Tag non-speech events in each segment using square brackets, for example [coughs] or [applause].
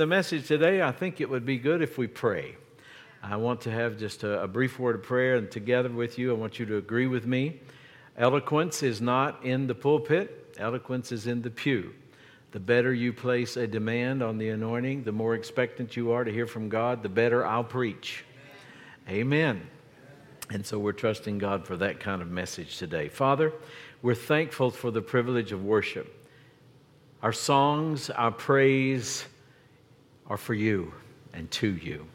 The message today, I think it would be good if we pray. I want to have just a, a, brief word of prayer, and together with you, I want you to agree with me. Eloquence is not in the pulpit, eloquence is in the pew. The better you place a demand on the anointing, the more expectant you are to hear from God, the better I'll preach. Amen. And so we're trusting God for that kind of message today. Father, we're thankful for the privilege of worship. Our songs, our praise, are for you and to you.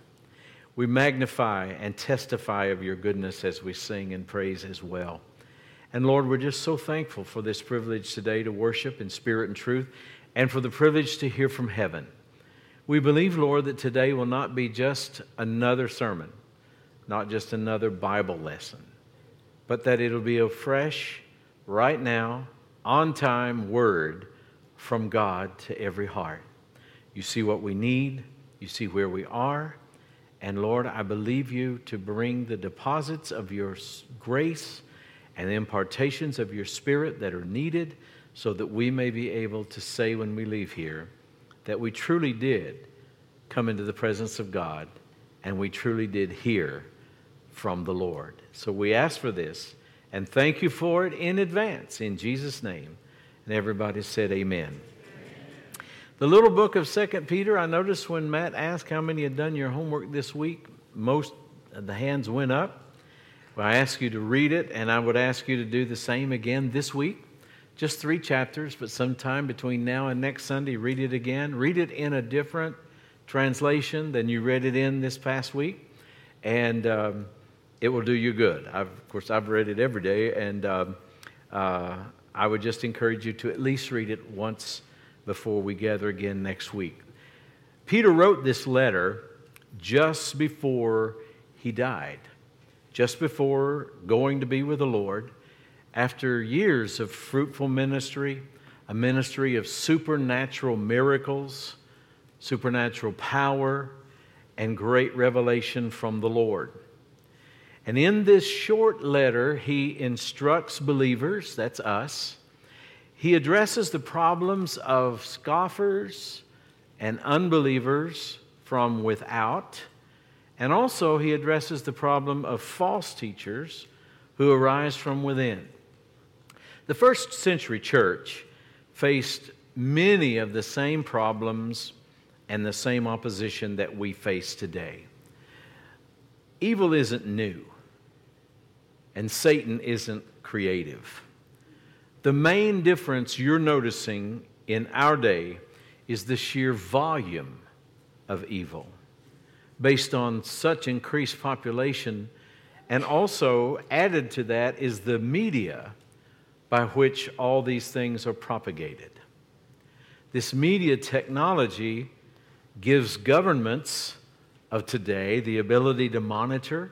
We magnify and testify of your goodness as we sing and praise as well. And Lord, we're just so thankful for this privilege today to worship in spirit and truth and for the privilege to hear from heaven. We believe, Lord, that today will not be just another sermon, not just another Bible lesson, but that it'll be a fresh, right now, on time word from God to every heart. You see what we need, you see where we are. And Lord, I believe you to bring the deposits of your grace and the impartations of your spirit that are needed so that we may be able to say when we leave here that we truly did come into the presence of God and we truly did hear from the Lord. So we ask for this and thank you for it in advance in Jesus' name. And everybody said, Amen. The little book of Second Peter, I noticed when Matt asked how many had done your homework this week, most of the hands went up. Well, I ask you to read it, and I would ask you to do the same again this week. Just three chapters, but sometime between now and next Sunday, read it again. Read it in a different translation than you read it in this past week, and um, it will do you good. I've, of course, I've read it every day, and um, uh, I would just encourage you to at least read it once before we gather again next week. Peter wrote this letter just before he died, just before going to be with the Lord, after years of fruitful ministry, a ministry of supernatural miracles, supernatural power, and great revelation from the Lord. And in this short letter, he instructs believers, that's us, he addresses the problems of scoffers and unbelievers from without, and also he addresses the problem of false teachers who arise from within. The first century church faced many of the same problems and the same opposition that we face today. Evil isn't new, and Satan isn't creative. The main difference you're noticing in our day is the sheer volume of evil based on such increased population. And also, added to that, is the media by which all these things are propagated. This media technology gives governments of today the ability to monitor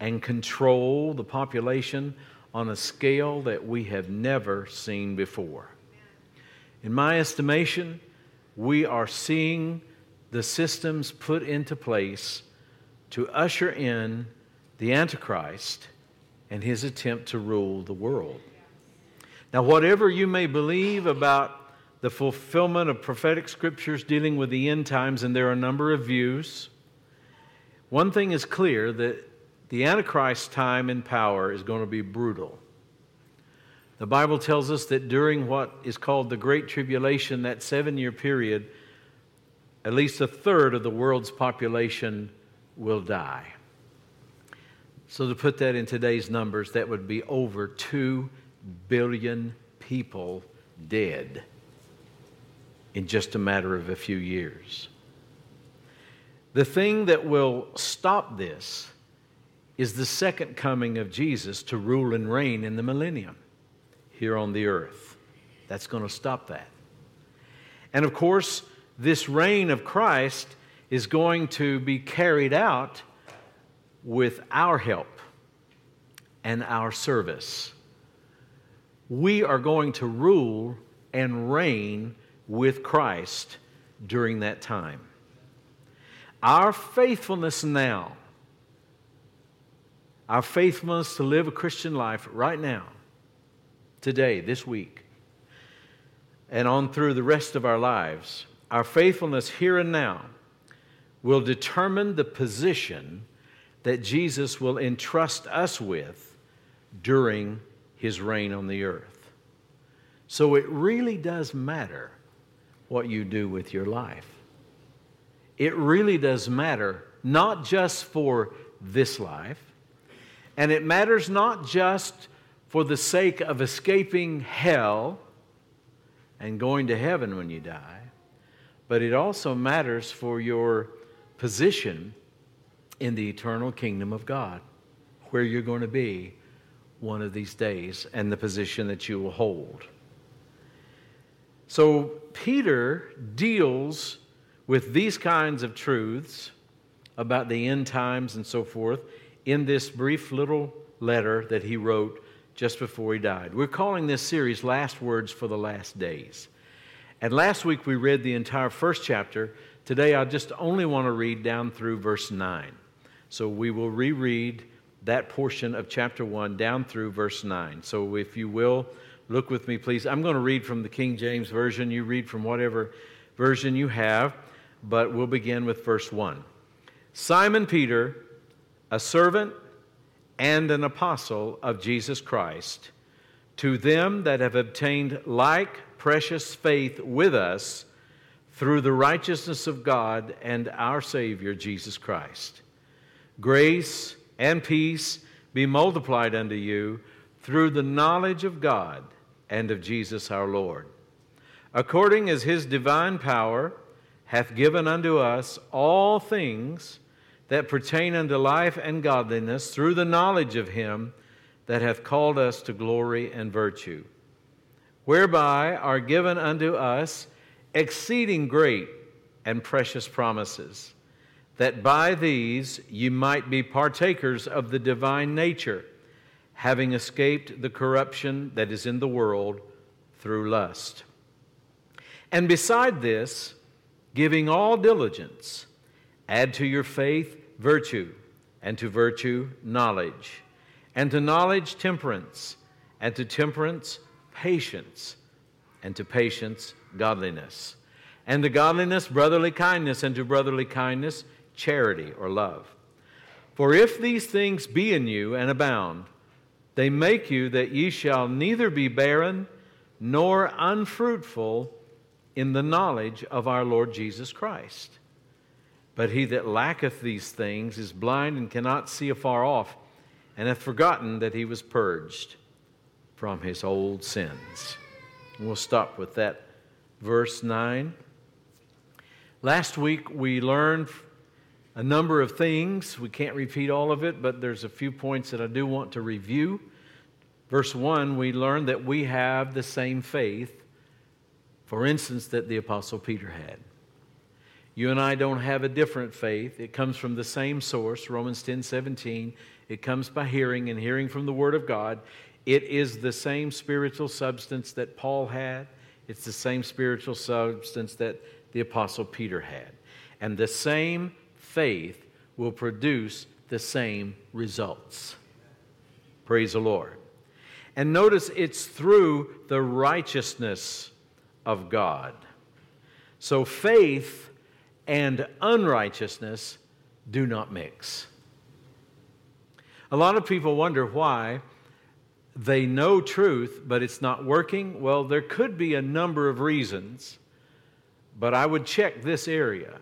and control the population on a scale that we have never seen before. In my estimation, we are seeing the systems put into place to usher in the Antichrist and his attempt to rule the world. Now, whatever you may believe about the fulfillment of prophetic scriptures dealing with the end times, and there are a number of views, one thing is clear that the Antichrist's time in power is going to be brutal. The Bible tells us that during what is called the Great Tribulation, that seven year period, at least a third of the world's population will die. So, to put that in today's numbers, that would be over 2 billion people dead in just a matter of a few years. The thing that will stop this is the second coming of Jesus to rule and reign in the millennium here on the earth. That's going to stop that. And of course, this reign of Christ is going to be carried out with our help and our service. We are going to rule and reign with Christ during that time. Our faithfulness now our faithfulness to live a Christian life right now, today, this week, and on through the rest of our lives our faithfulness here and now, will determine the position that Jesus will entrust us with during his reign on the earth. So it really does matter what you do with your life. It really does matter, not just for this life, and it matters not just for the sake of escaping hell and going to heaven when you die, but it also matters for your position in the eternal kingdom of God, where you're going to be one of these days and the position that you will hold. So, Peter deals with these kinds of truths about the end times and so forth in this brief little letter that he wrote just before he died. We're calling this series Last Words for the Last Days. And last week we read the entire first chapter. Today I just only want to read down through verse 9. So we will reread that portion of chapter 1 down through verse 9. So if you will, look with me, please. I'm going to read from the King James Version. You read from whatever version you have, but we'll begin with verse 1. Simon Peter, a servant and an apostle of Jesus Christ, to them that have obtained like precious faith with us through the righteousness of God and our Savior Jesus Christ. Grace and peace be multiplied unto you through the knowledge of God and of Jesus our Lord, according as his divine power hath given unto us all things that pertain unto life and godliness through the knowledge of him that hath called us to glory and virtue, whereby are given unto us exceeding great and precious promises, that by these ye might be partakers of the divine nature, having escaped the corruption that is in the world through lust. And beside this, giving all diligence, Add to your faith virtue, and to virtue knowledge, and to knowledge temperance, and to temperance patience, and to patience godliness, and to godliness brotherly kindness, and to brotherly kindness charity or love. For if these things be in you and abound, they make you that ye shall neither be barren nor unfruitful in the knowledge of our Lord Jesus Christ. But he that lacketh these things is blind and cannot see afar off, and hath forgotten that he was purged from his old sins. we'll stop with that verse 9. Last week we learned a number of things. We can't repeat all of it, but there's a few points that I do want to review. Verse 1, we learned that we have the same faith, for instance, that the Apostle Peter had. You and I don't have a different faith. It comes from the same source, Romans 10 17. It comes by hearing and hearing from the Word of God. It is the same spiritual substance that Paul had, it's the same spiritual substance that the Apostle Peter had. And the same faith will produce the same results. Praise the Lord. And notice it's through the righteousness of God. So faith and unrighteousness do not mix. A lot of people wonder why they know truth, but it's not working. Well, there could be a number of reasons, but I would check this area.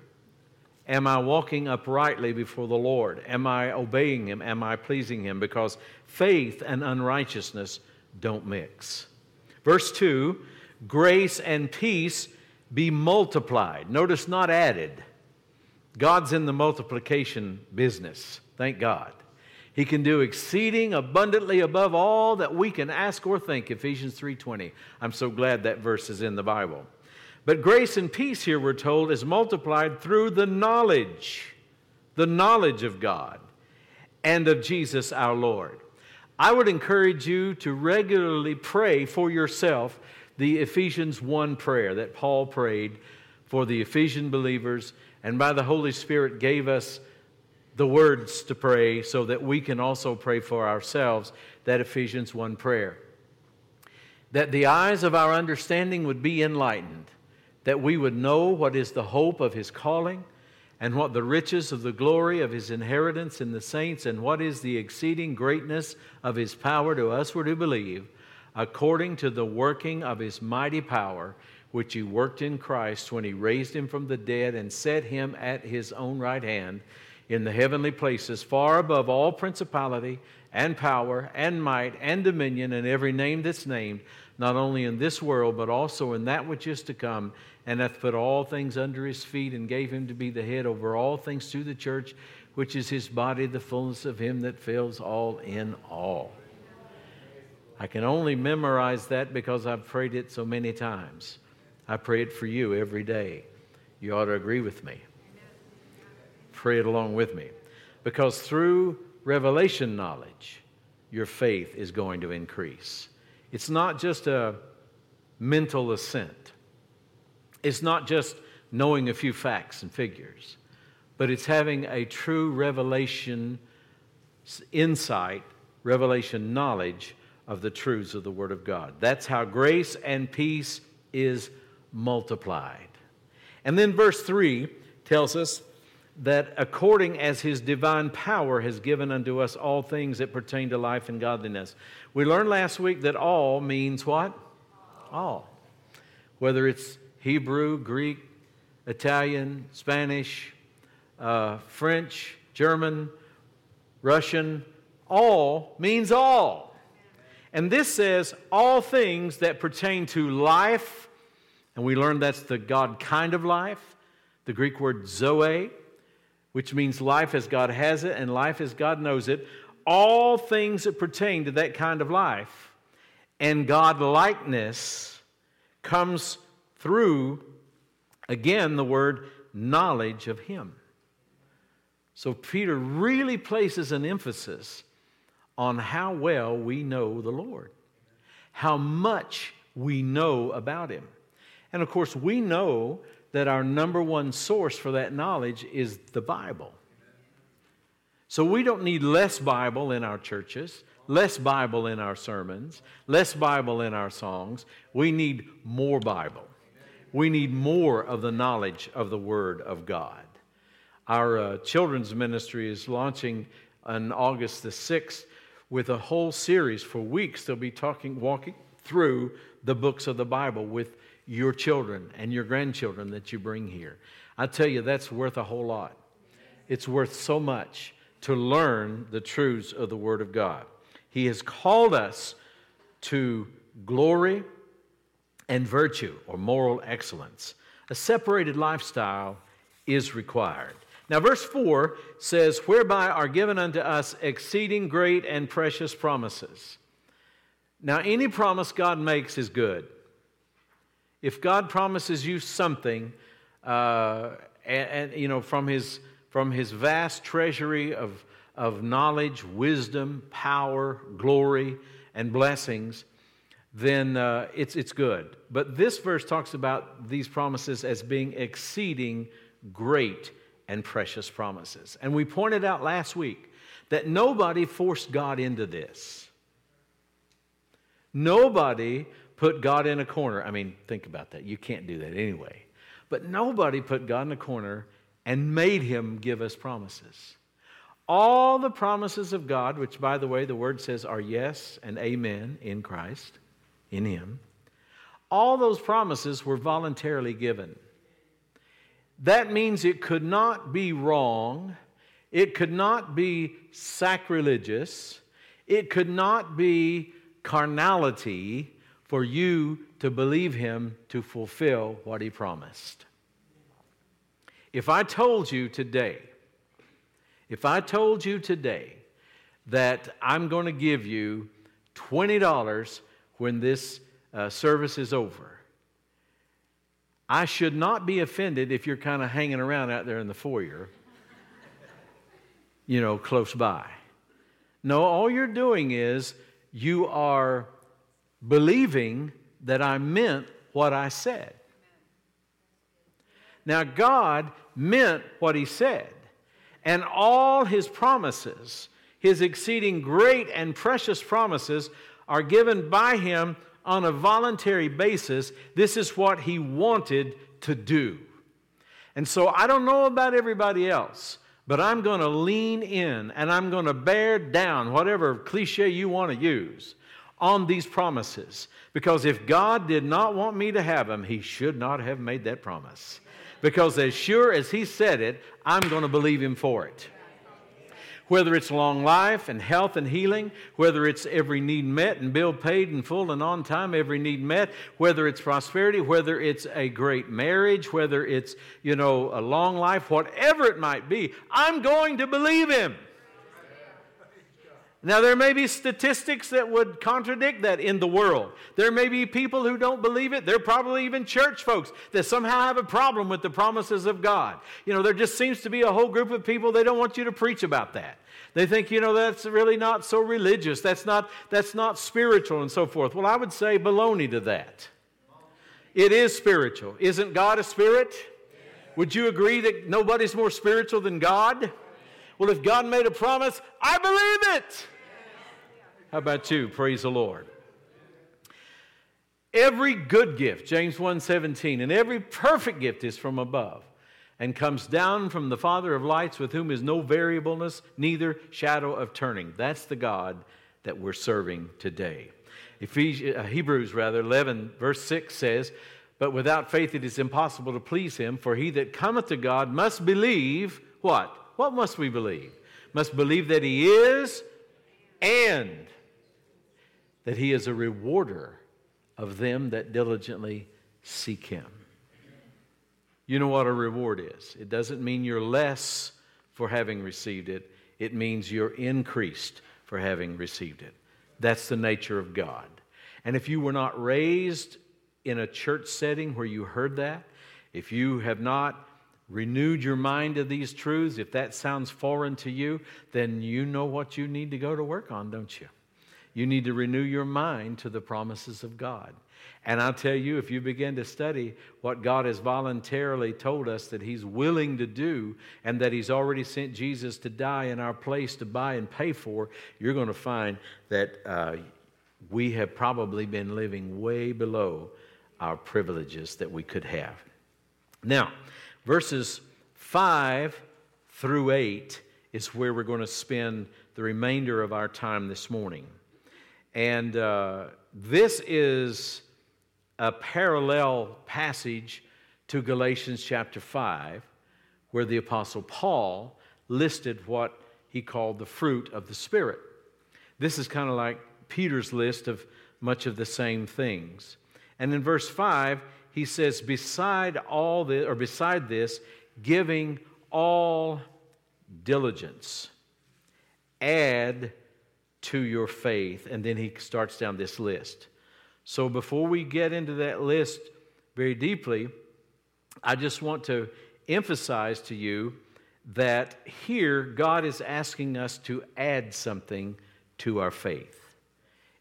Am I walking uprightly before the Lord? Am I obeying Him? Am I pleasing Him? Because faith and unrighteousness don't mix. Verse 2 grace and peace be multiplied. Notice not added. God's in the multiplication business. Thank God. He can do exceeding abundantly above all that we can ask or think. Ephesians 3:20. I'm so glad that verse is in the Bible. But grace and peace here we're told is multiplied through the knowledge, the knowledge of God and of Jesus our Lord. I would encourage you to regularly pray for yourself the Ephesians 1 prayer that Paul prayed for the Ephesian believers, and by the Holy Spirit gave us the words to pray so that we can also pray for ourselves that Ephesians 1 prayer. That the eyes of our understanding would be enlightened, that we would know what is the hope of his calling, and what the riches of the glory of his inheritance in the saints, and what is the exceeding greatness of his power to us who believe, according to the working of his mighty power, which he worked in Christ when he raised him from the dead and set him at his own right hand in the heavenly places, far above all principality and power and might and dominion and every name that's named not only in this world, but also in that which is to come, and hath put all things under his feet, and gave him to be the head over all things to the church, which is his body, the fullness of him that fills all in all. I can only memorize that because I've prayed it so many times. I pray it for you every day. You ought to agree with me. Pray it along with me. Because through revelation knowledge, your faith is going to increase. It's not just a mental assent, it's not just knowing a few facts and figures, but it's having a true revelation insight, revelation knowledge of the truths of the Word of God. That's how grace and peace is multiplied. And then verse 3 tells us that according as his divine power has given unto us all things that pertain to life and godliness. We learned last week that all means what? All. Whether it's Hebrew, Greek, Italian, Spanish, uh, French, German, Russian, all means all. And this says all things that pertain to life, and we learned that's the God kind of life, the Greek word zoe, which means life as God has it and life as God knows it, all things that pertain to that kind of life. And godliness comes through, again, the word knowledge of Him. So Peter really places an emphasis on how well we know the Lord, how much we know about Him. And of course, we know that our number one source for that knowledge is the Bible. So we don't need less Bible in our churches, less Bible in our sermons, less Bible in our songs. We need more Bible. We need more of the knowledge of the Word of God. Our uh, children's ministry is launching on August the 6th with a whole series for weeks. They'll be talking, walking through the books of the Bible with your children and your grandchildren that you bring here. I tell you, that's worth a whole lot. It's worth so much to learn the truths of the Word of God. He has called us to glory and virtue or moral excellence. A separated lifestyle is required. Now, verse 4 says, Whereby are given unto us exceeding great and precious promises. Now, any promise God makes is good. If God promises you something, uh, and, and, you know, from his, from his vast treasury of, of knowledge, wisdom, power, glory, and blessings, then uh, it's, it's good. But this verse talks about these promises as being exceeding great and precious promises. And we pointed out last week that nobody forced God into this. Nobody put God in a corner. I mean, think about that. You can't do that anyway. But nobody put God in a corner and made him give us promises. All the promises of God, which by the way, the word says are yes and amen in Christ, in him, all those promises were voluntarily given. That means it could not be wrong, it could not be sacrilegious, it could not be carnality for you to believe him to fulfill what he promised. If I told you today, if I told you today that I'm going to give you $20 when this uh, service is over, I should not be offended if you're kind of hanging around out there in the foyer, you know, close by. No, all you're doing is you are believing that I meant what I said. Now, God meant what He said, and all His promises, His exceeding great and precious promises, are given by Him on a voluntary basis, this is what he wanted to do. And so I don't know about everybody else, but I'm going to lean in and I'm going to bear down, whatever cliche you want to use, on these promises. Because if God did not want me to have them, He should not have made that promise. Because as sure as He said it, I'm going to believe Him for it whether it's long life and health and healing, whether it's every need met and bill paid and full and on time, every need met, whether it's prosperity, whether it's a great marriage, whether it's, you know, a long life, whatever it might be, I'm going to believe him. Now, there may be statistics that would contradict that in the world. There may be people who don't believe it. There are probably even church folks that somehow have a problem with the promises of God. You know, there just seems to be a whole group of people, they don't want you to preach about that. They think, you know, that's really not so religious. That's not, that's not spiritual and so forth. Well, I would say baloney to that. It is spiritual. Isn't God a spirit? Would you agree that nobody's more spiritual than God? Well, if God made a promise, I believe it. How about you? Praise the Lord. Every good gift, James 1:17, and every perfect gift is from above and comes down from the Father of lights with whom is no variableness, neither shadow of turning. That's the God that we're serving today. Ephesians, uh, Hebrews rather 11 verse 6 says, "But without faith it is impossible to please him, for he that cometh to God must believe what? What must we believe? Must believe that he is and that he is a rewarder of them that diligently seek him. You know what a reward is. It doesn't mean you're less for having received it, it means you're increased for having received it. That's the nature of God. And if you were not raised in a church setting where you heard that, if you have not renewed your mind to these truths, if that sounds foreign to you, then you know what you need to go to work on, don't you? You need to renew your mind to the promises of God. And I'll tell you, if you begin to study what God has voluntarily told us that He's willing to do and that He's already sent Jesus to die in our place to buy and pay for, you're going to find that uh, we have probably been living way below our privileges that we could have. Now, verses 5 through 8 is where we're going to spend the remainder of our time this morning. And uh, this is a parallel passage to Galatians chapter 5, where the Apostle Paul listed what he called the fruit of the Spirit. This is kind of like Peter's list of much of the same things. And in verse 5, he says, beside all this, or beside this, giving all diligence, add to your faith. And then he starts down this list. So before we get into that list very deeply, I just want to emphasize to you that here God is asking us to add something to our faith.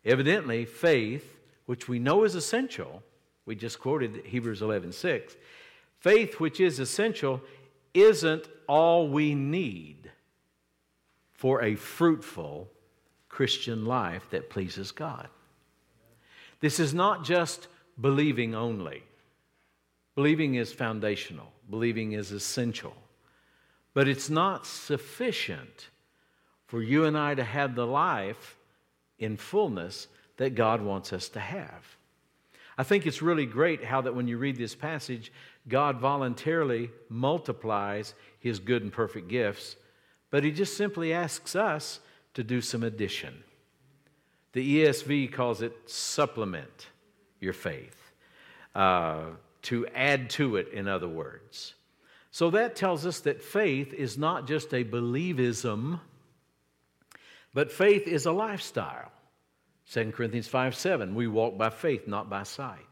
Evidently, faith, which we know is essential, we just quoted Hebrews 11:6. Faith which is essential isn't all we need for a fruitful Christian life that pleases God. This is not just believing only. Believing is foundational, believing is essential. But it's not sufficient for you and I to have the life in fullness that God wants us to have. I think it's really great how that when you read this passage, God voluntarily multiplies his good and perfect gifts, but he just simply asks us to do some addition. The ESV calls it supplement your faith, uh, to add to it, in other words. So that tells us that faith is not just a believism, but faith is a lifestyle. 2 Corinthians 5 7, we walk by faith, not by sight.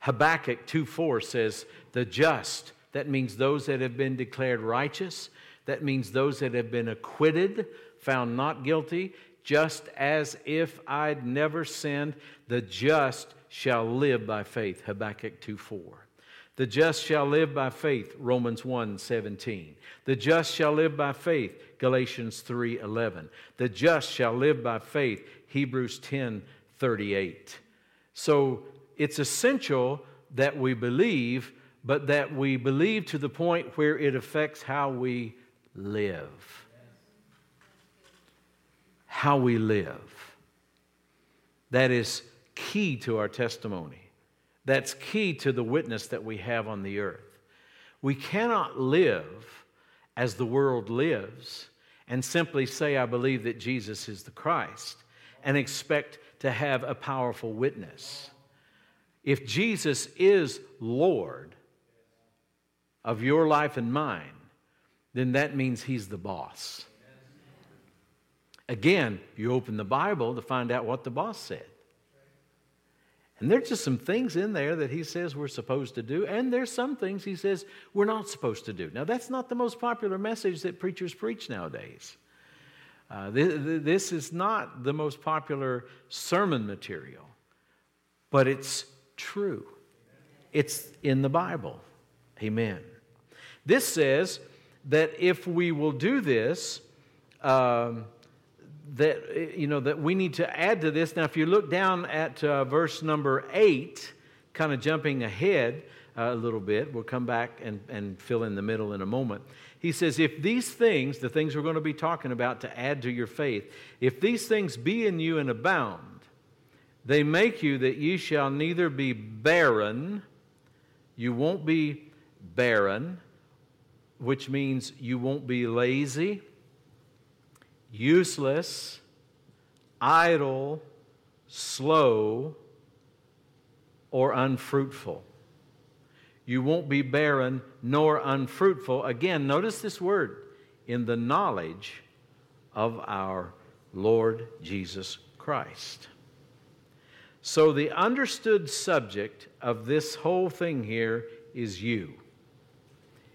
Habakkuk 2 4 says, The just, that means those that have been declared righteous, that means those that have been acquitted, found not guilty, just as if I'd never sinned, the just shall live by faith. Habakkuk 2 4. The just shall live by faith, Romans 1 17. The just shall live by faith, Galatians 3 11. The just shall live by faith, Hebrews 10 38. So it's essential that we believe, but that we believe to the point where it affects how we live. How we live. That is key to our testimony. That's key to the witness that we have on the earth. We cannot live as the world lives and simply say, I believe that Jesus is the Christ, and expect to have a powerful witness. If Jesus is Lord of your life and mine, then that means He's the boss. Again, you open the Bible to find out what the boss said. And there's just some things in there that he says we're supposed to do, and there's some things he says we're not supposed to do. Now, that's not the most popular message that preachers preach nowadays. Uh, this, this is not the most popular sermon material, but it's true. It's in the Bible. Amen. This says that if we will do this, um, that you know that we need to add to this. Now, if you look down at uh, verse number eight, kind of jumping ahead uh, a little bit, we'll come back and, and fill in the middle in a moment. He says, If these things, the things we're going to be talking about to add to your faith, if these things be in you and abound, they make you that ye shall neither be barren, you won't be barren, which means you won't be lazy useless, idle, slow, or unfruitful. You won't be barren nor unfruitful. Again, notice this word in the knowledge of our Lord Jesus Christ. So, the understood subject of this whole thing here is you.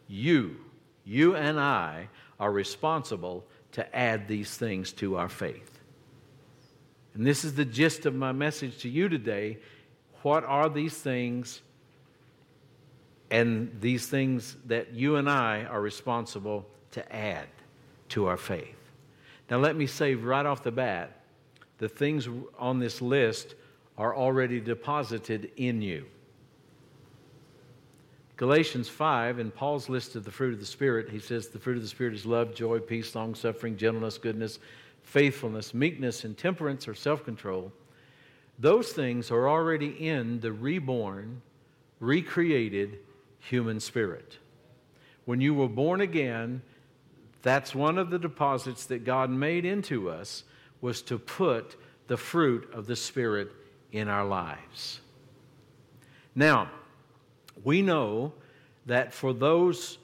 You, you and I, are responsible to add these things to our faith. And this is the gist of my message to you today. What are these things? And these things that you and I are responsible to add to our faith. Now, let me say right off the bat the things on this list are already deposited in you. Galatians 5, in Paul's list of the fruit of the Spirit, he says the fruit of the Spirit is love, joy, peace, long suffering, gentleness, goodness, faithfulness, meekness, and temperance or self control. Those things are already in the reborn, recreated human spirit. When you were born again, that's one of the deposits that God made into us was to put the fruit of the Spirit in our lives. Now, we know that for those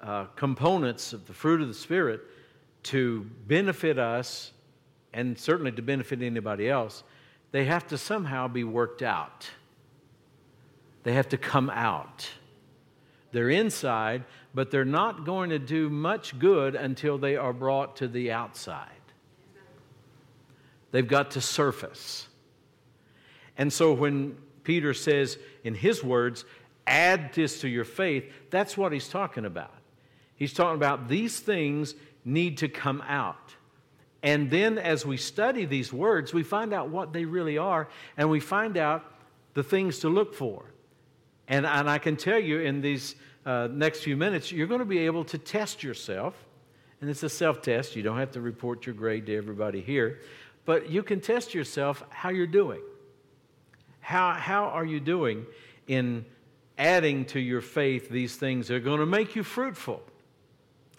uh, components of the fruit of the Spirit to benefit us and certainly to benefit anybody else, they have to somehow be worked out. They have to come out. They're inside, but they're not going to do much good until they are brought to the outside. They've got to surface. And so when Peter says, in his words, add this to your faith, that's what he's talking about. He's talking about these things need to come out. And then as we study these words, we find out what they really are and we find out the things to look for. And, and I can tell you in these uh, next few minutes, you're going to be able to test yourself. And it's a self test. You don't have to report your grade to everybody here. But you can test yourself how you're doing. How, how are you doing in adding to your faith these things are going to make you fruitful.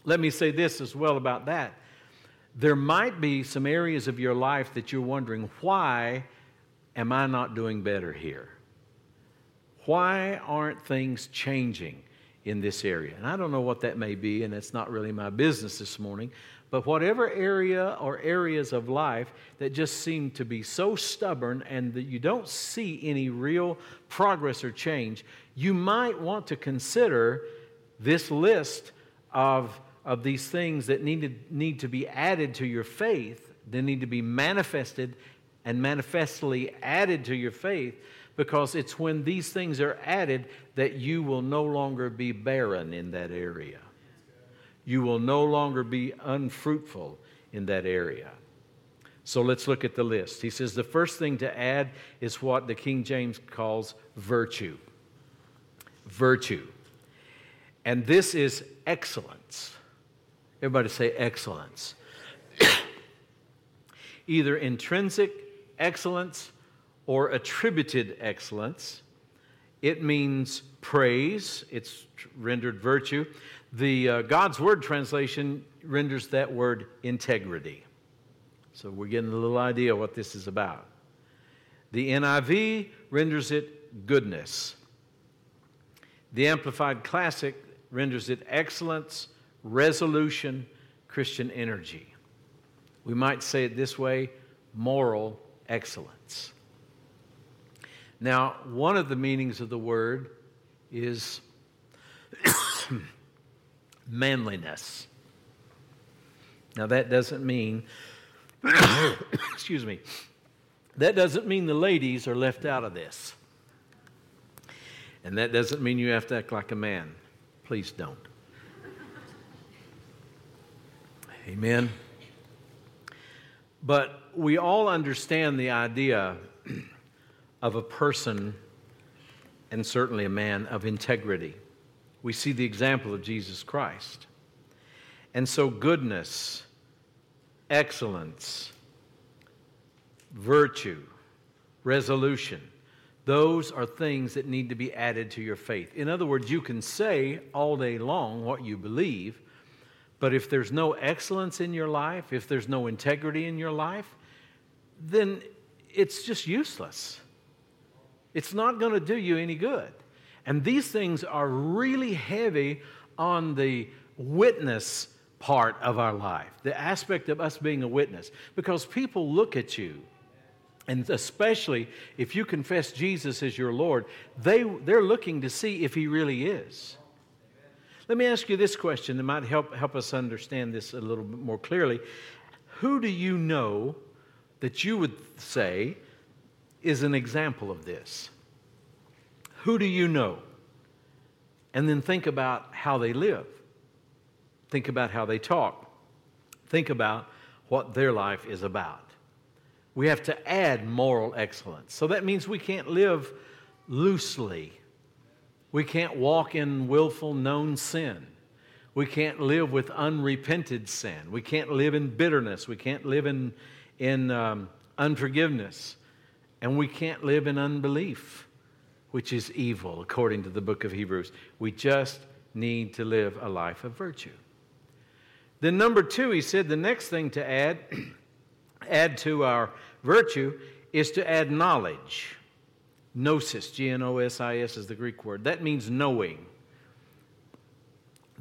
Let me say this as well about that. There might be some areas of your life that you're wondering, why am I not doing better here? Why aren't things changing in this area? And I don't know what that may be, and it's not really my business this morning. But whatever area or areas of life that just seem to be so stubborn and that you don't see any real progress or change, you might want to consider this list of, of these things that need to, need to be added to your faith, they need to be manifested and manifestly added to your faith, because it's when these things are added that you will no longer be barren in that area. You will no longer be unfruitful in that area. So let's look at the list. He says the first thing to add is what the King James calls virtue. Virtue. And this is excellence. Everybody say excellence. [coughs] Either intrinsic excellence or attributed excellence. It means praise, it's rendered virtue. The uh, God's Word translation renders that word integrity. So we're getting a little idea what this is about. The NIV renders it goodness. The Amplified Classic renders it excellence, resolution, Christian energy. We might say it this way moral excellence. Now, one of the meanings of the word is [coughs] manliness. Now, that doesn't mean [coughs] Excuse me. That doesn't mean the ladies are left out of this. And that doesn't mean you have to act like a man. Please don't. Amen. But we all understand the idea of a person, and certainly a man, of integrity. We see the example of Jesus Christ. And so, goodness excellence, virtue, resolution. Those are things that need to be added to your faith. In other words, you can say all day long what you believe, but if there's no excellence in your life, if there's no integrity in your life, then it's just useless. It's not going to do you any good. And these things are really heavy on the witness part of our life, the aspect of us being a witness. Because people look at you, and especially if you confess Jesus as your Lord, they, they're looking to see if He really is. Let me ask you this question that might help, help us understand this a little bit more clearly. Who do you know that you would say is an example of this? Who do you know? And then think about how they live. Think about how they talk. Think about what their life is about. We have to add moral excellence. So that means we can't live loosely. We can't walk in willful known sin. We can't live with unrepented sin. We can't live in bitterness. We can't live in, in um, unforgiveness. And we can't live in unbelief, which is evil, according to the book of Hebrews. We just need to live a life of virtue. Then, number two, he said the next thing to add, [clears throat] add to our virtue, is to add knowledge. Gnosis, G N O S I S is the Greek word. That means knowing,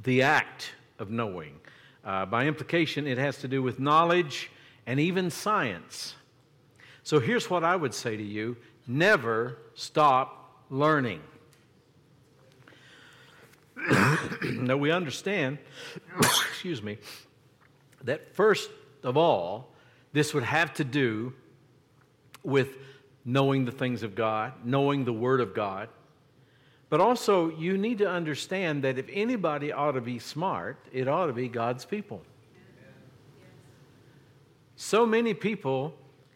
the act of knowing. Uh, by implication, it has to do with knowledge and even science. So here's what I would say to you never stop learning. [coughs] now we understand, [coughs] excuse me, that first of all, this would have to do with knowing the things of God, knowing the Word of God. But also, you need to understand that if anybody ought to be smart, it ought to be God's people. So many people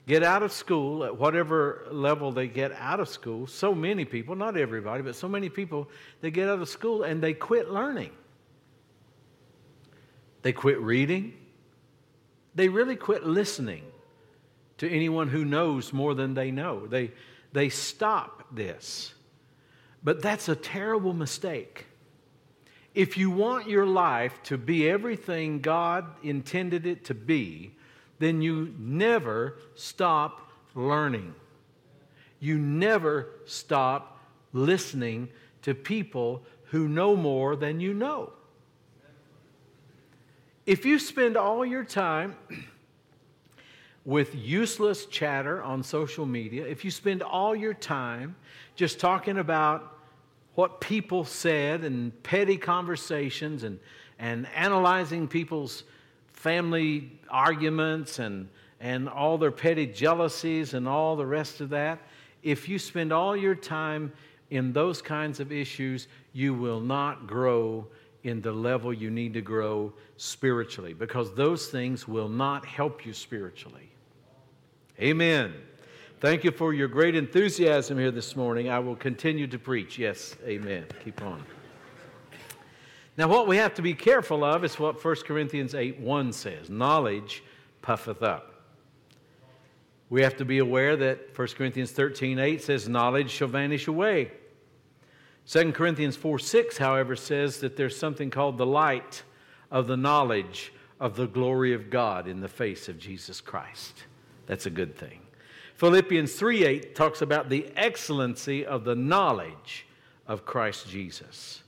get out of school at whatever level they get out of school. So many people, not everybody, but so many people, they get out of school and they quit learning. They quit reading. They really quit listening to anyone who knows more than they know. They, they stop this. But that's a terrible mistake. If you want your life to be everything God intended it to be, then you never stop learning. You never stop listening to people who know more than you know. If you spend all your time [clears throat] with useless chatter on social media, if you spend all your time just talking about what people said and petty conversations and, and analyzing people's family arguments and, and all their petty jealousies and all the rest of that, if you spend all your time in those kinds of issues, you will not grow in the level you need to grow spiritually because those things will not help you spiritually. Amen. Thank you for your great enthusiasm here this morning. I will continue to preach. Yes, amen. Keep on. Now, what we have to be careful of is what 1 Corinthians 8 1 says knowledge puffeth up. We have to be aware that 1 Corinthians 13 8 says, Knowledge shall vanish away. 2 Corinthians 4 6, however, says that there's something called the light of the knowledge of the glory of God in the face of Jesus Christ. That's a good thing. Philippians 3 8 talks about the excellency of the knowledge of Christ Jesus.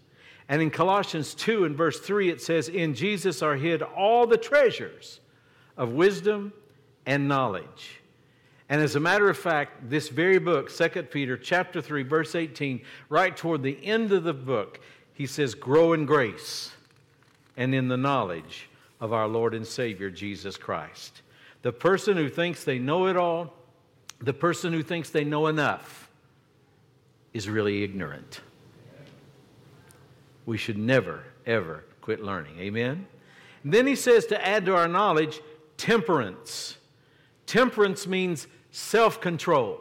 And in Colossians 2 and verse 3, it says, In Jesus are hid all the treasures of wisdom and knowledge. And as a matter of fact, this very book, 2 Peter chapter 3, verse 18, right toward the end of the book, he says, Grow in grace and in the knowledge of our Lord and Savior, Jesus Christ. The person who thinks they know it all the person who thinks they know enough is really ignorant. We should never, ever quit learning. Amen? And then he says to add to our knowledge temperance. Temperance means self control.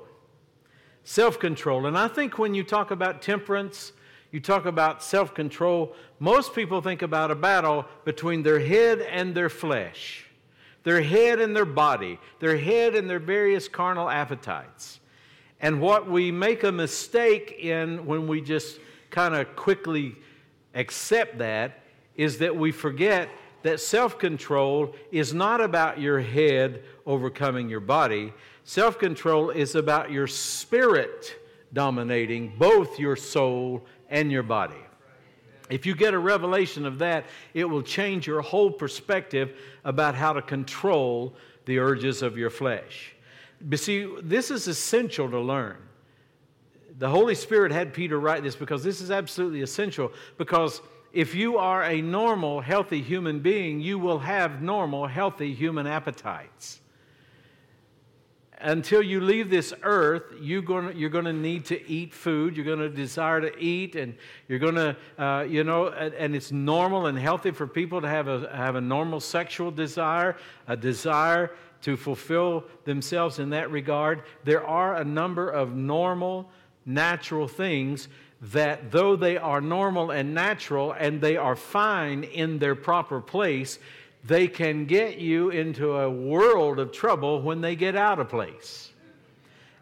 Self control. And I think when you talk about temperance, you talk about self control, most people think about a battle between their head and their flesh their head and their body, their head and their various carnal appetites. And what we make a mistake in when we just kind of quickly accept that is that we forget that self control is not about your head overcoming your body. Self control is about your spirit dominating both your soul and your body. If you get a revelation of that, it will change your whole perspective about how to control the urges of your flesh. But see, this is essential to learn. The Holy Spirit had Peter write this because this is absolutely essential. Because if you are a normal, healthy human being, you will have normal, healthy human appetites until you leave this earth, you're going you're to need to eat food. You're going to desire to eat, and you're going to, uh, you know, and, and, it's normal and healthy for people to have a, have a normal sexual desire, a desire to fulfill themselves in that regard. There are a number of normal, natural things that, though they are normal and natural and they are fine in their proper place, they can get you into a world of trouble when they get out of place.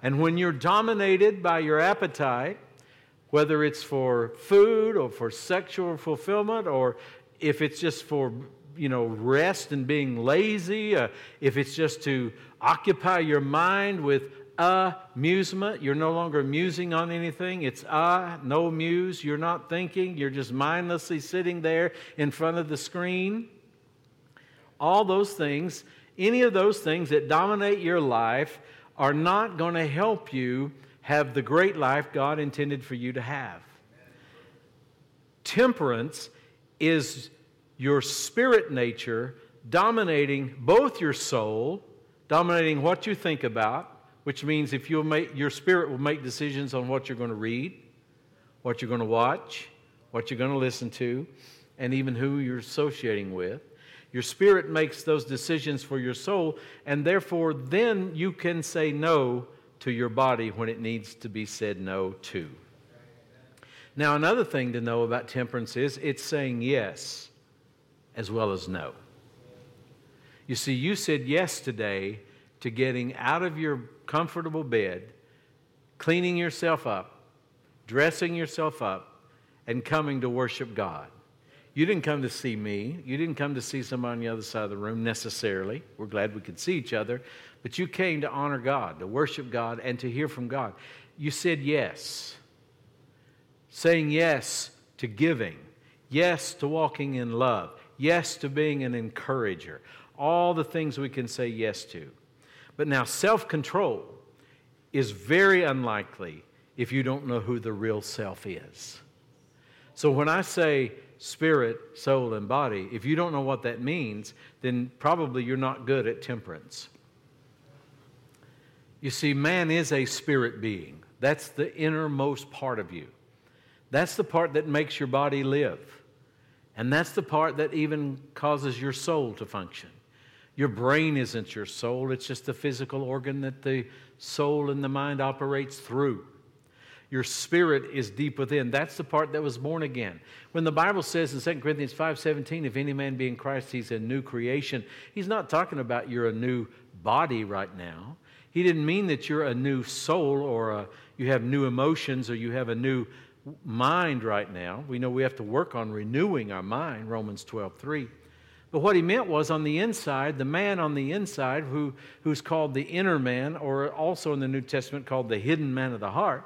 And when you're dominated by your appetite, whether it's for food or for sexual fulfillment or if it's just for you know rest and being lazy uh, if it's just to occupy your mind with amusement you're no longer musing on anything. It's ah no muse. You're not thinking. You're just mindlessly sitting there in front of the screen all those things, any of those things that dominate your life, are not going to help you have the great life God intended for you to have. Temperance is your spirit nature dominating both your soul, dominating what you think about, which means if you'll make your spirit will make decisions on what you're going to read, what you're going to watch, what you're going to listen to, and even who you're associating with. Your spirit makes those decisions for your soul, and therefore, then you can say no to your body when it needs to be said no to. Now, another thing to know about temperance is it's saying yes as well as no. You see, you said yes today to getting out of your comfortable bed, cleaning yourself up, dressing yourself up, and coming to worship God. You didn't come to see me. You didn't come to see somebody on the other side of the room necessarily. We're glad we could see each other. But you came to honor God, to worship God, and to hear from God. You said yes. Saying yes to giving, yes to walking in love, yes to being an encourager. All the things we can say yes to. But now, self control is very unlikely if you don't know who the real self is. So when I say, spirit, soul, and body. If you don't know what that means, then probably you're not good at temperance. You see, man is a spirit being. That's the innermost part of you. That's the part that makes your body live. And that's the part that even causes your soul to function. Your brain isn't your soul, it's just the physical organ that the soul and the mind operates through. Your spirit is deep within. That's the part that was born again. When the Bible says in 2 Corinthians 5:17, if any man be in Christ, he's a new creation, he's not talking about you're a new body right now. He didn't mean that you're a new soul or a, you have new emotions or you have a new mind right now. We know we have to work on renewing our mind, Romans 12:3. But what he meant was on the inside, the man on the inside, who, who's called the inner man, or also in the New Testament called the hidden man of the heart,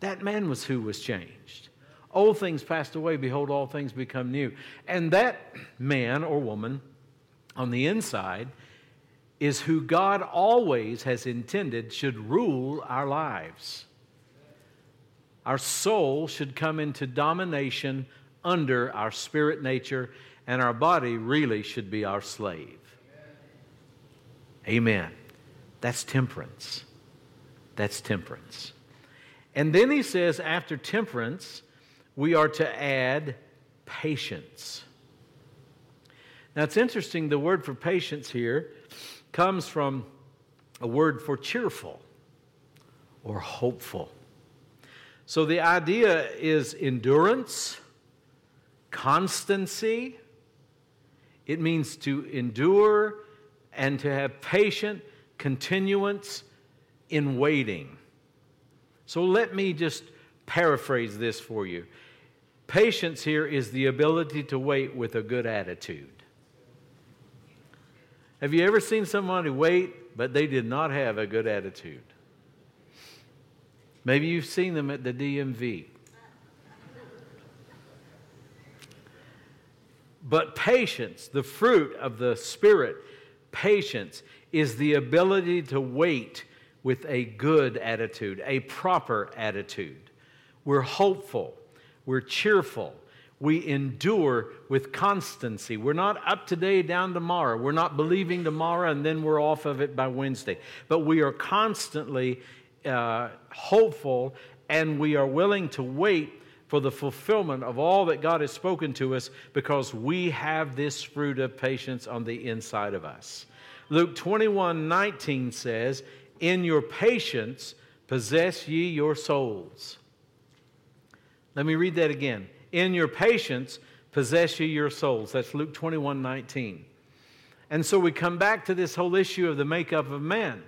that man was who was changed. Old things passed away, behold, all things become new. And that man or woman on the inside is who God always has intended should rule our lives. Our soul should come into domination under our spirit nature, and our body really should be our slave. Amen. That's temperance. That's temperance. And then he says, after temperance, we are to add patience. Now it's interesting, the word for patience here comes from a word for cheerful or hopeful. So the idea is endurance, constancy. It means to endure and to have patient continuance in waiting. So let me just paraphrase this for you. Patience here is the ability to wait with a good attitude. Have you ever seen somebody wait, but they did not have a good attitude? Maybe you've seen them at the DMV. But patience, the fruit of the Spirit, patience, is the ability to wait with a good attitude, a proper attitude. We're hopeful, we're cheerful, we endure with constancy. We're not up today, down tomorrow. We're not believing tomorrow and then we're off of it by Wednesday. But we are constantly uh, hopeful and we are willing to wait for the fulfillment of all that God has spoken to us because we have this fruit of patience on the inside of us. Luke 21 19 says, in your patience possess ye your souls. Let me read that again. In your patience possess ye your souls. That's Luke 21 19. And so we come back to this whole issue of the makeup of man.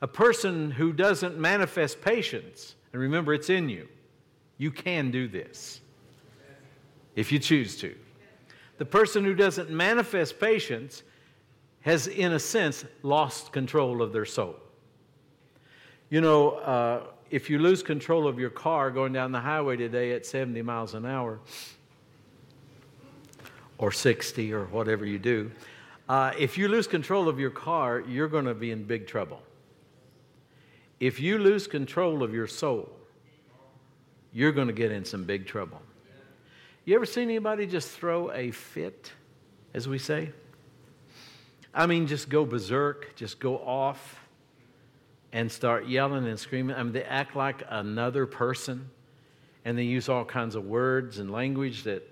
A person who doesn't manifest patience, and remember, it's in you. You can do this if you choose to. The person who doesn't manifest patience has, in a sense, lost control of their soul. You know, uh, if you lose control of your car going down the highway today at 70 miles an hour, or 60, or whatever you do, uh, if you lose control of your car, you're going to be in big trouble. If you lose control of your soul, you're going to get in some big trouble. You ever seen anybody just throw a fit, as we say? I mean, just go berserk, just go off and start yelling and screaming. I mean, they act like another person and they use all kinds of words and language that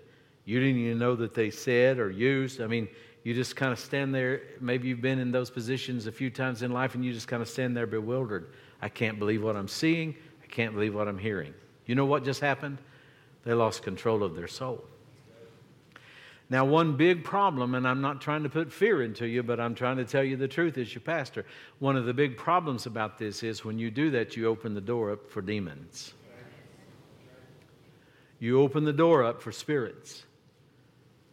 you didn't even know that they said or used. I mean, you just kind of stand there. Maybe you've been in those positions a few times in life and you just kind of stand there bewildered. I can't believe what I'm seeing. I can't believe what I'm hearing. You know what just happened? They lost control of their soul. Now, one big problem, and I'm not trying to put fear into you, but I'm trying to tell you the truth as your pastor. One of the big problems about this is when you do that, you open the door up for demons. You open the door up for spirits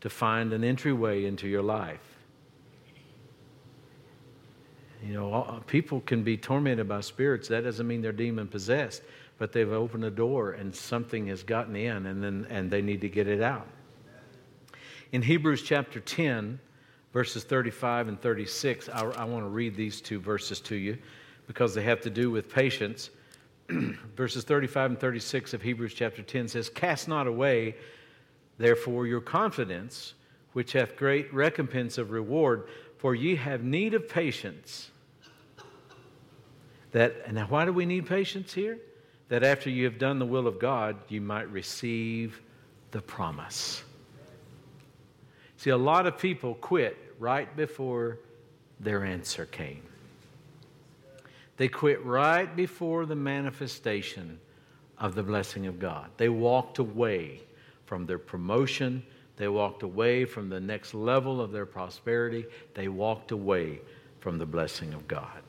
to find an entryway into your life. You know, people can be tormented by spirits. That doesn't mean they're demon possessed, but they've opened a door and something has gotten in, and then and they need to get it out. In Hebrews chapter 10, verses 35 and 36, I, I want to read these two verses to you because they have to do with patience. [clears throat] verses 35 and 36 of Hebrews chapter 10 says, Cast not away, therefore, your confidence, which hath great recompense of reward, for ye have need of patience. That, and why do we need patience here? That after you have done the will of God, you might receive the promise. See, a lot of people quit right before their answer came. They quit right before the manifestation of the blessing of God. They walked away from their promotion. They walked away from the next level of their prosperity. They walked away from the blessing of God.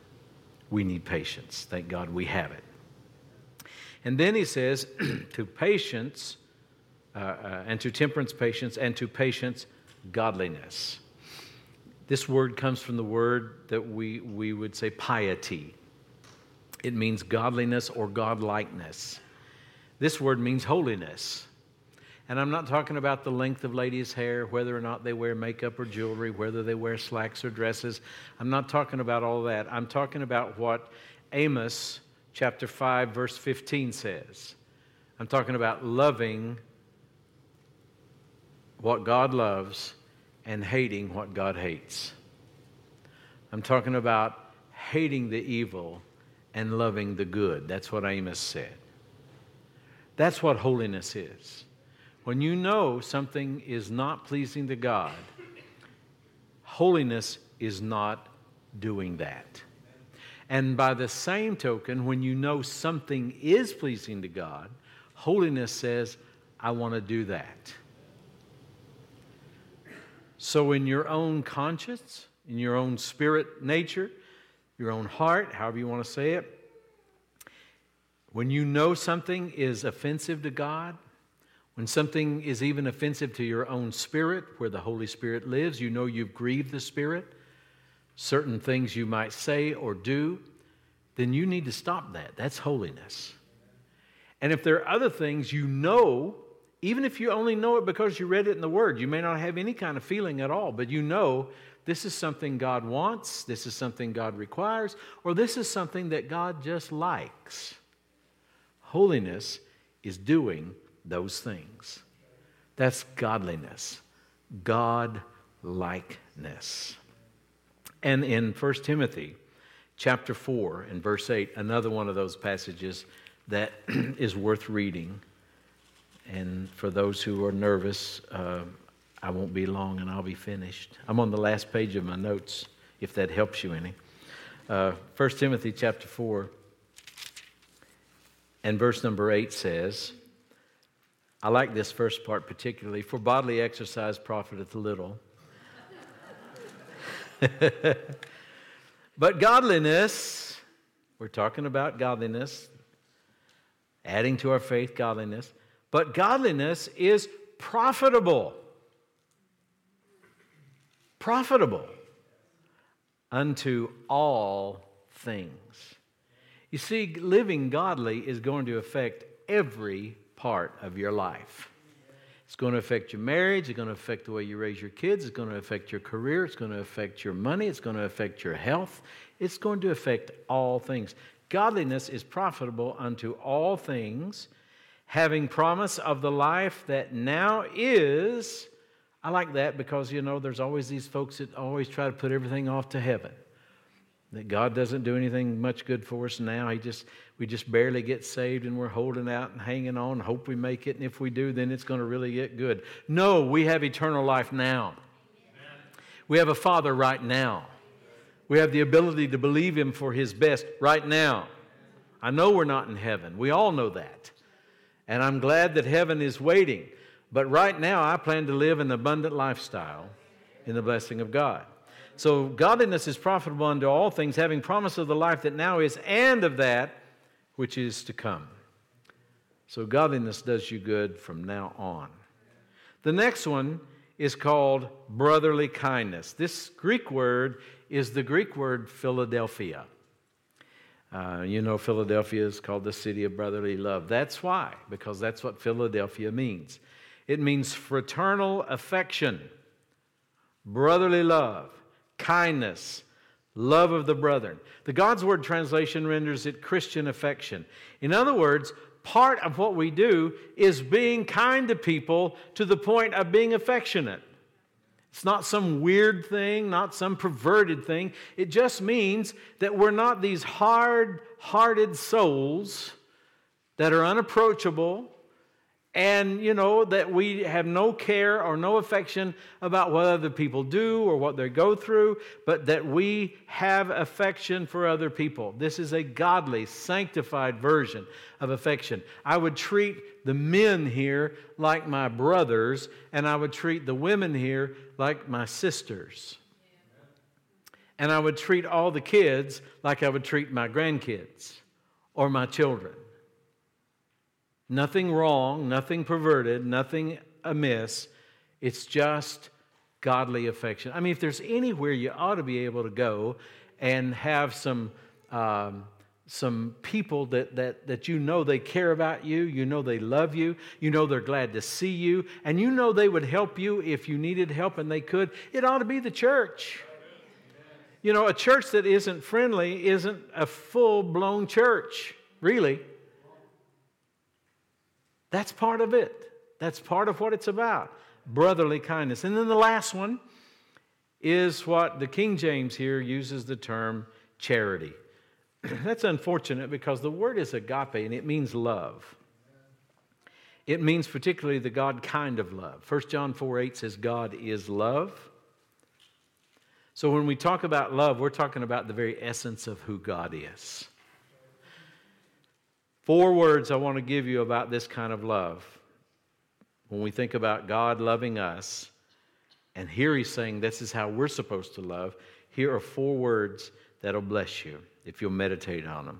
We need patience. Thank God we have it. And then he says, [clears throat] to patience, uh, uh, and to temperance, patience, and to patience, godliness. This word comes from the word that we, we would say piety. It means godliness or godlikeness. This word means holiness. And I'm not talking about the length of ladies' hair, whether or not they wear makeup or jewelry, whether they wear slacks or dresses. I'm not talking about all that. I'm talking about what Amos chapter 5 verse 15 says. I'm talking about loving what God loves and hating what God hates. I'm talking about hating the evil and loving the good. That's what Amos said. That's what holiness is. When you know something is not pleasing to God, holiness is not doing that. And by the same token, when you know something is pleasing to God, holiness says, I want to do that. So, in your own conscience, in your own spirit nature, your own heart, however you want to say it, when you know something is offensive to God, when something is even offensive to your own spirit, where the Holy Spirit lives, you know you've grieved the Spirit, certain things you might say or do, then you need to stop that. That's holiness. And if there are other things you know, even if you only know it because you read it in the Word, you may not have any kind of feeling at all, but you know this is something God wants, this is something God requires, or this is something that God just likes. Holiness is doing those things. That's godliness, God likeness. And in 1 Timothy chapter 4 and verse 8, another one of those passages that [clears throat] is worth reading. And for those who are nervous, uh, I won't be long and I'll be finished. I'm on the last page of my notes, if that helps you any. Uh, 1 Timothy chapter 4 and verse number 8 says, I like this first part particularly. For bodily exercise profiteth little. [laughs] but godliness, we're talking about godliness, adding to our faith godliness, but godliness is profitable. Profitable unto all things. You see, living godly is going to affect every part of your life. It's going to affect your marriage. It's going to affect the way you raise your kids. It's going to affect your career. It's going to affect your money. It's going to affect your health. It's going to affect all things. Godliness is profitable unto all things, having promise of the life that now is. I like that because, you know, there's always these folks that always try to put everything off to heaven. That God doesn't do anything much good for us now. He just we just barely get saved and we're holding out and hanging on, hope we make it, and if we do, then it's going to really get good. No, we have eternal life now. Amen. We have a Father right now. We have the ability to believe Him for His best right now. I know we're not in heaven. We all know that. And I'm glad that heaven is waiting. But right now, I plan to live an abundant lifestyle in the blessing of God. So, godliness is profitable unto all things, having promise of the life that now is, and of that which is to come. So godliness does you good from now on. The next one is called brotherly kindness. This Greek word is the Greek word Philadelphia. Uh, you know, Philadelphia is called the city of brotherly love. That's why, because that's what Philadelphia means. It means fraternal affection, brotherly love, kindness, love of the brethren. The God's Word translation renders it Christian affection. In other words, part of what we do is being kind to people to the point of being affectionate. It's not some weird thing, not some perverted thing. It just means that we're not these hard hearted souls that are unapproachable and you know that we have no care or no affection about what other people do or what they go through but that we have affection for other people. This is a godly sanctified version of affection. I would treat the men here like my brothers and i would treat the women here like my sisters. And i would treat all the kids like i would treat my grandkids or my children Nothing wrong, nothing perverted, nothing amiss. It's just godly affection. I mean, if there's anywhere you ought to be able to go and have some. Um, some people that, that, that you know they care about you, you know they love you, you know they're glad to see you, and you know they would help you if you needed help and they could, it ought to be the church. You know, a church that isn't friendly isn't a full blown church, really. That's part of it. That's part of what it's about brotherly kindness. And then the last one is what the King James here uses the term charity. [clears throat] That's unfortunate because the word is agape and it means love. It means particularly the God kind of love. 1 John 4 8 says, God is love. So when we talk about love, we're talking about the very essence of who God is. Four words I want to give you about this kind of love. When we think about God loving us, and here he's saying this is how we're supposed to love, here are four words that'll bless you if you'll meditate on them.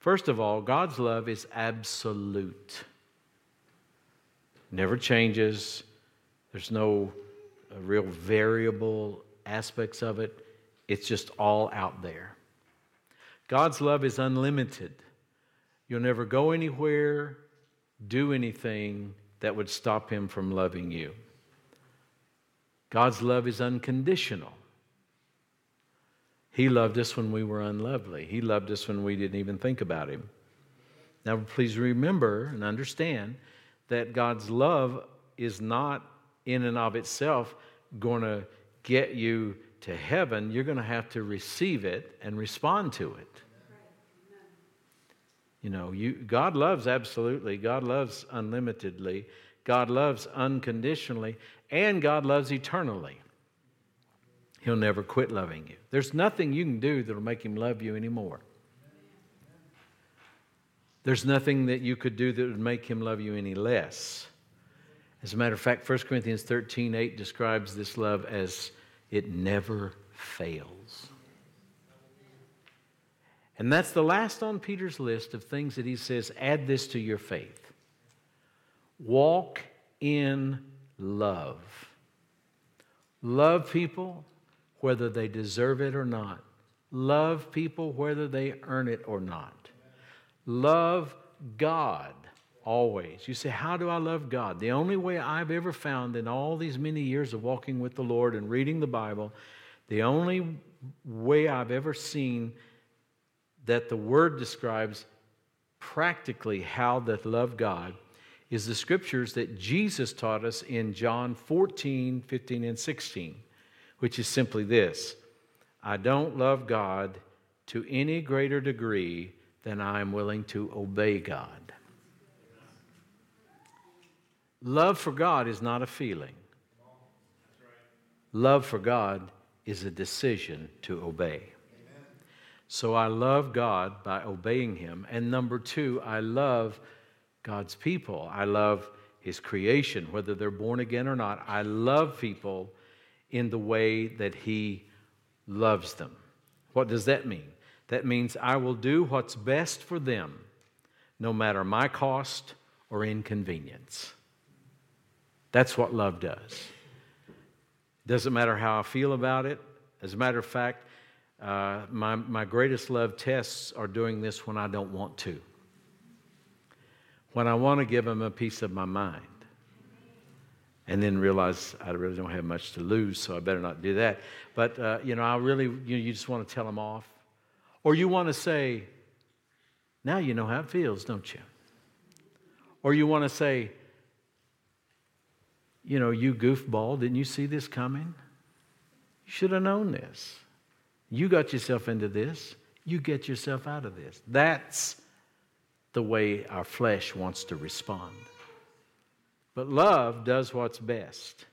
First of all, God's love is absolute, never changes, there's no uh, real variable aspects of it, it's just all out there. God's love is unlimited. You'll never go anywhere, do anything that would stop him from loving you. God's love is unconditional. He loved us when we were unlovely. He loved us when we didn't even think about him. Now, please remember and understand that God's love is not in and of itself going to get you to heaven. You're going to have to receive it and respond to it. You know, you, God loves absolutely, God loves unlimitedly, God loves unconditionally, and God loves eternally. He'll never quit loving you. There's nothing you can do that'll make him love you anymore. There's nothing that you could do that would make him love you any less. As a matter of fact, 1 Corinthians 13 8 describes this love as it never fails. And that's the last on Peter's list of things that he says add this to your faith. Walk in love. Love people whether they deserve it or not. Love people whether they earn it or not. Love God always. You say, How do I love God? The only way I've ever found in all these many years of walking with the Lord and reading the Bible, the only way I've ever seen that the word describes practically how to love God is the scriptures that Jesus taught us in John 14, 15, and 16, which is simply this I don't love God to any greater degree than I am willing to obey God. Love for God is not a feeling. Love for God is a decision to obey. So I love God by obeying Him. And number two, I love God's people. I love His creation, whether they're born again or not. I love people in the way that He loves them. What does that mean? That means I will do what's best for them, no matter my cost or inconvenience. That's what love does. Doesn't matter how I feel about it. As a matter of fact, uh, my, my greatest love tests are doing this when I don't want to. When I want to give them a piece of my mind. And then realize I really don't have much to lose, so I better not do that. But, uh, you know, I really, you, know, you just want to tell them off. Or you want to say, now you know how it feels, don't you? Or you want to say, you know, you goofball, didn't you see this coming? You should have known this. You got yourself into this, you get yourself out of this. That's the way our flesh wants to respond. But love does what's best.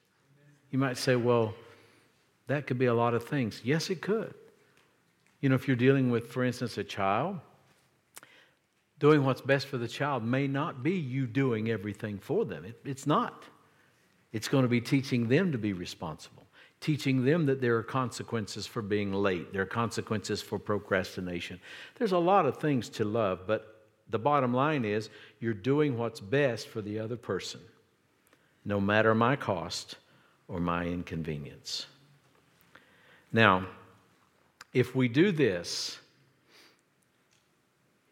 You might say, well, that could be a lot of things. Yes, it could. You know, if you're dealing with, for instance, a child, doing what's best for the child may not be you doing everything for them. It, it's not. It's going to be teaching them to be responsible, teaching them that there are consequences for being late, there are consequences for procrastination. There's a lot of things to love, but the bottom line is you're doing what's best for the other person, no matter my cost or my inconvenience. Now, if we do this,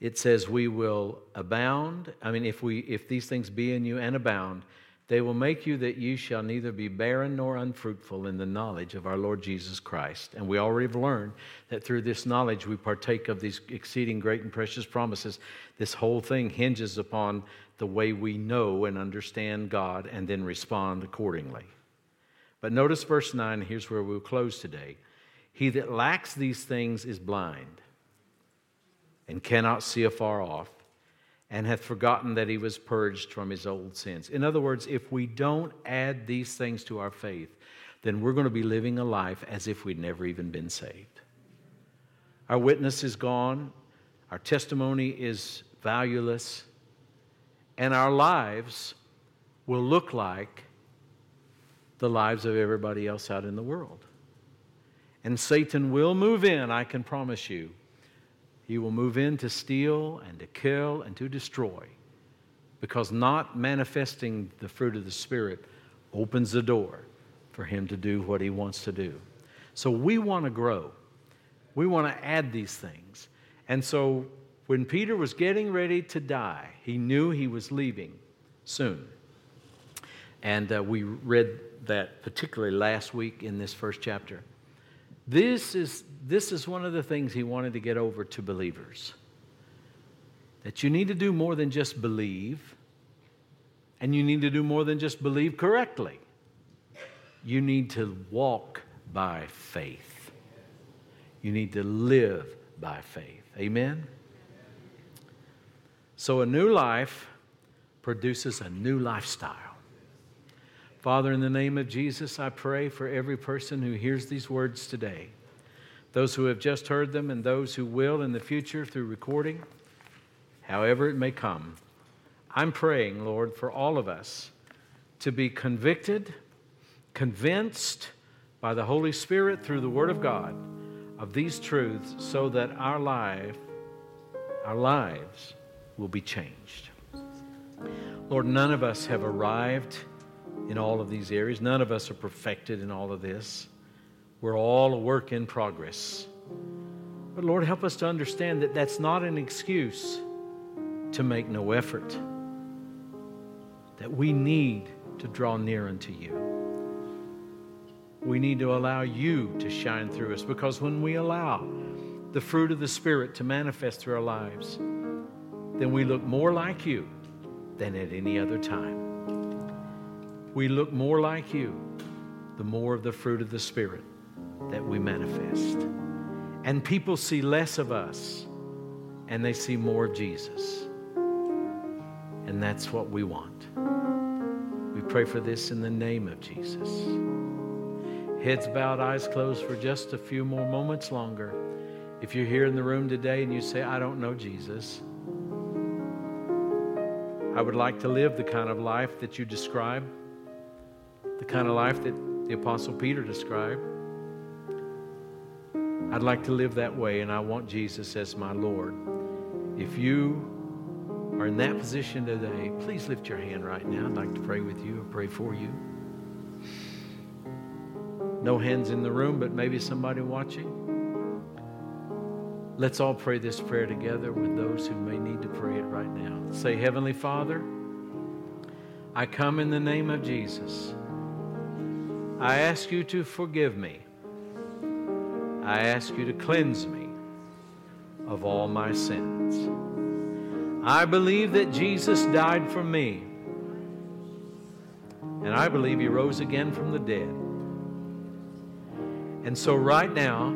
it says we will abound. I mean, if, we, if these things be in you and abound, they will make you that you shall neither be barren nor unfruitful in the knowledge of our Lord Jesus Christ. And we already have learned that through this knowledge we partake of these exceeding great and precious promises. This whole thing hinges upon the way we know and understand God and then respond accordingly. But notice verse 9, here's where we'll close today. He that lacks these things is blind and cannot see afar off and hath forgotten that he was purged from his old sins. In other words, if we don't add these things to our faith, then we're going to be living a life as if we'd never even been saved. Our witness is gone, our testimony is valueless, and our lives will look like the lives of everybody else out in the world. And Satan will move in, I can promise you he will move in to steal and to kill and to destroy because not manifesting the fruit of the Spirit opens the door for him to do what he wants to do. So we want to grow. We want to add these things. And so when Peter was getting ready to die, he knew he was leaving soon. And uh, we read that particularly last week in this first chapter. This is, this is one of the things he wanted to get over to believers that you need to do more than just believe, and you need to do more than just believe correctly. You need to walk by faith, you need to live by faith. Amen? So, a new life produces a new lifestyle. Father, in the name of Jesus, I pray for every person who hears these words today, those who have just heard them and those who will in the future through recording, however it may come. I'm praying, Lord, for all of us to be convicted, convinced by the Holy Spirit through the Word of God of these truths so that our life, our lives will be changed. Lord, none of us have arrived in all of these areas. None of us are perfected in all of this. We're all a work in progress. But Lord, help us to understand that that's not an excuse to make no effort, that we need to draw near unto you. We need to allow you to shine through us because when we allow the fruit of the Spirit to manifest through our lives, then we look more like you than at any other time we look more like you, the more of the fruit of the Spirit that we manifest. And people see less of us and they see more of Jesus. And that's what we want. We pray for this in the name of Jesus. Heads bowed, eyes closed for just a few more moments longer. If you're here in the room today and you say, I don't know Jesus, I would like to live the kind of life that you describe the kind of life that the Apostle Peter described. I'd like to live that way, and I want Jesus as my Lord. If you are in that position today, please lift your hand right now. I'd like to pray with you or pray for you. No hands in the room, but maybe somebody watching. Let's all pray this prayer together with those who may need to pray it right now. Say, Heavenly Father, I come in the name of Jesus. I ask you to forgive me. I ask you to cleanse me of all my sins. I believe that Jesus died for me. And I believe he rose again from the dead. And so, right now,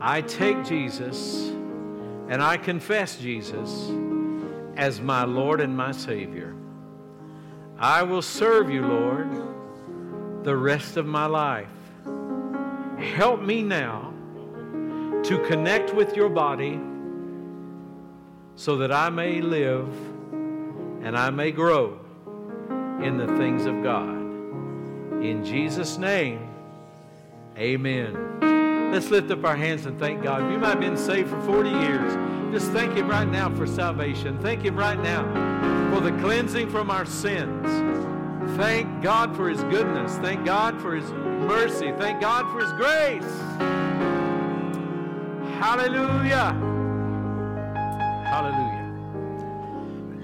I take Jesus and I confess Jesus as my Lord and my Savior. I will serve you, Lord, the rest of my life. Help me now to connect with your body so that I may live and I may grow in the things of God. In Jesus' name, amen. Let's lift up our hands and thank God. You might have been saved for 40 years. Just thank Him right now for salvation. Thank Him right now for the cleansing from our sins. Thank God for His goodness. Thank God for His mercy. Thank God for His grace. Hallelujah. Hallelujah.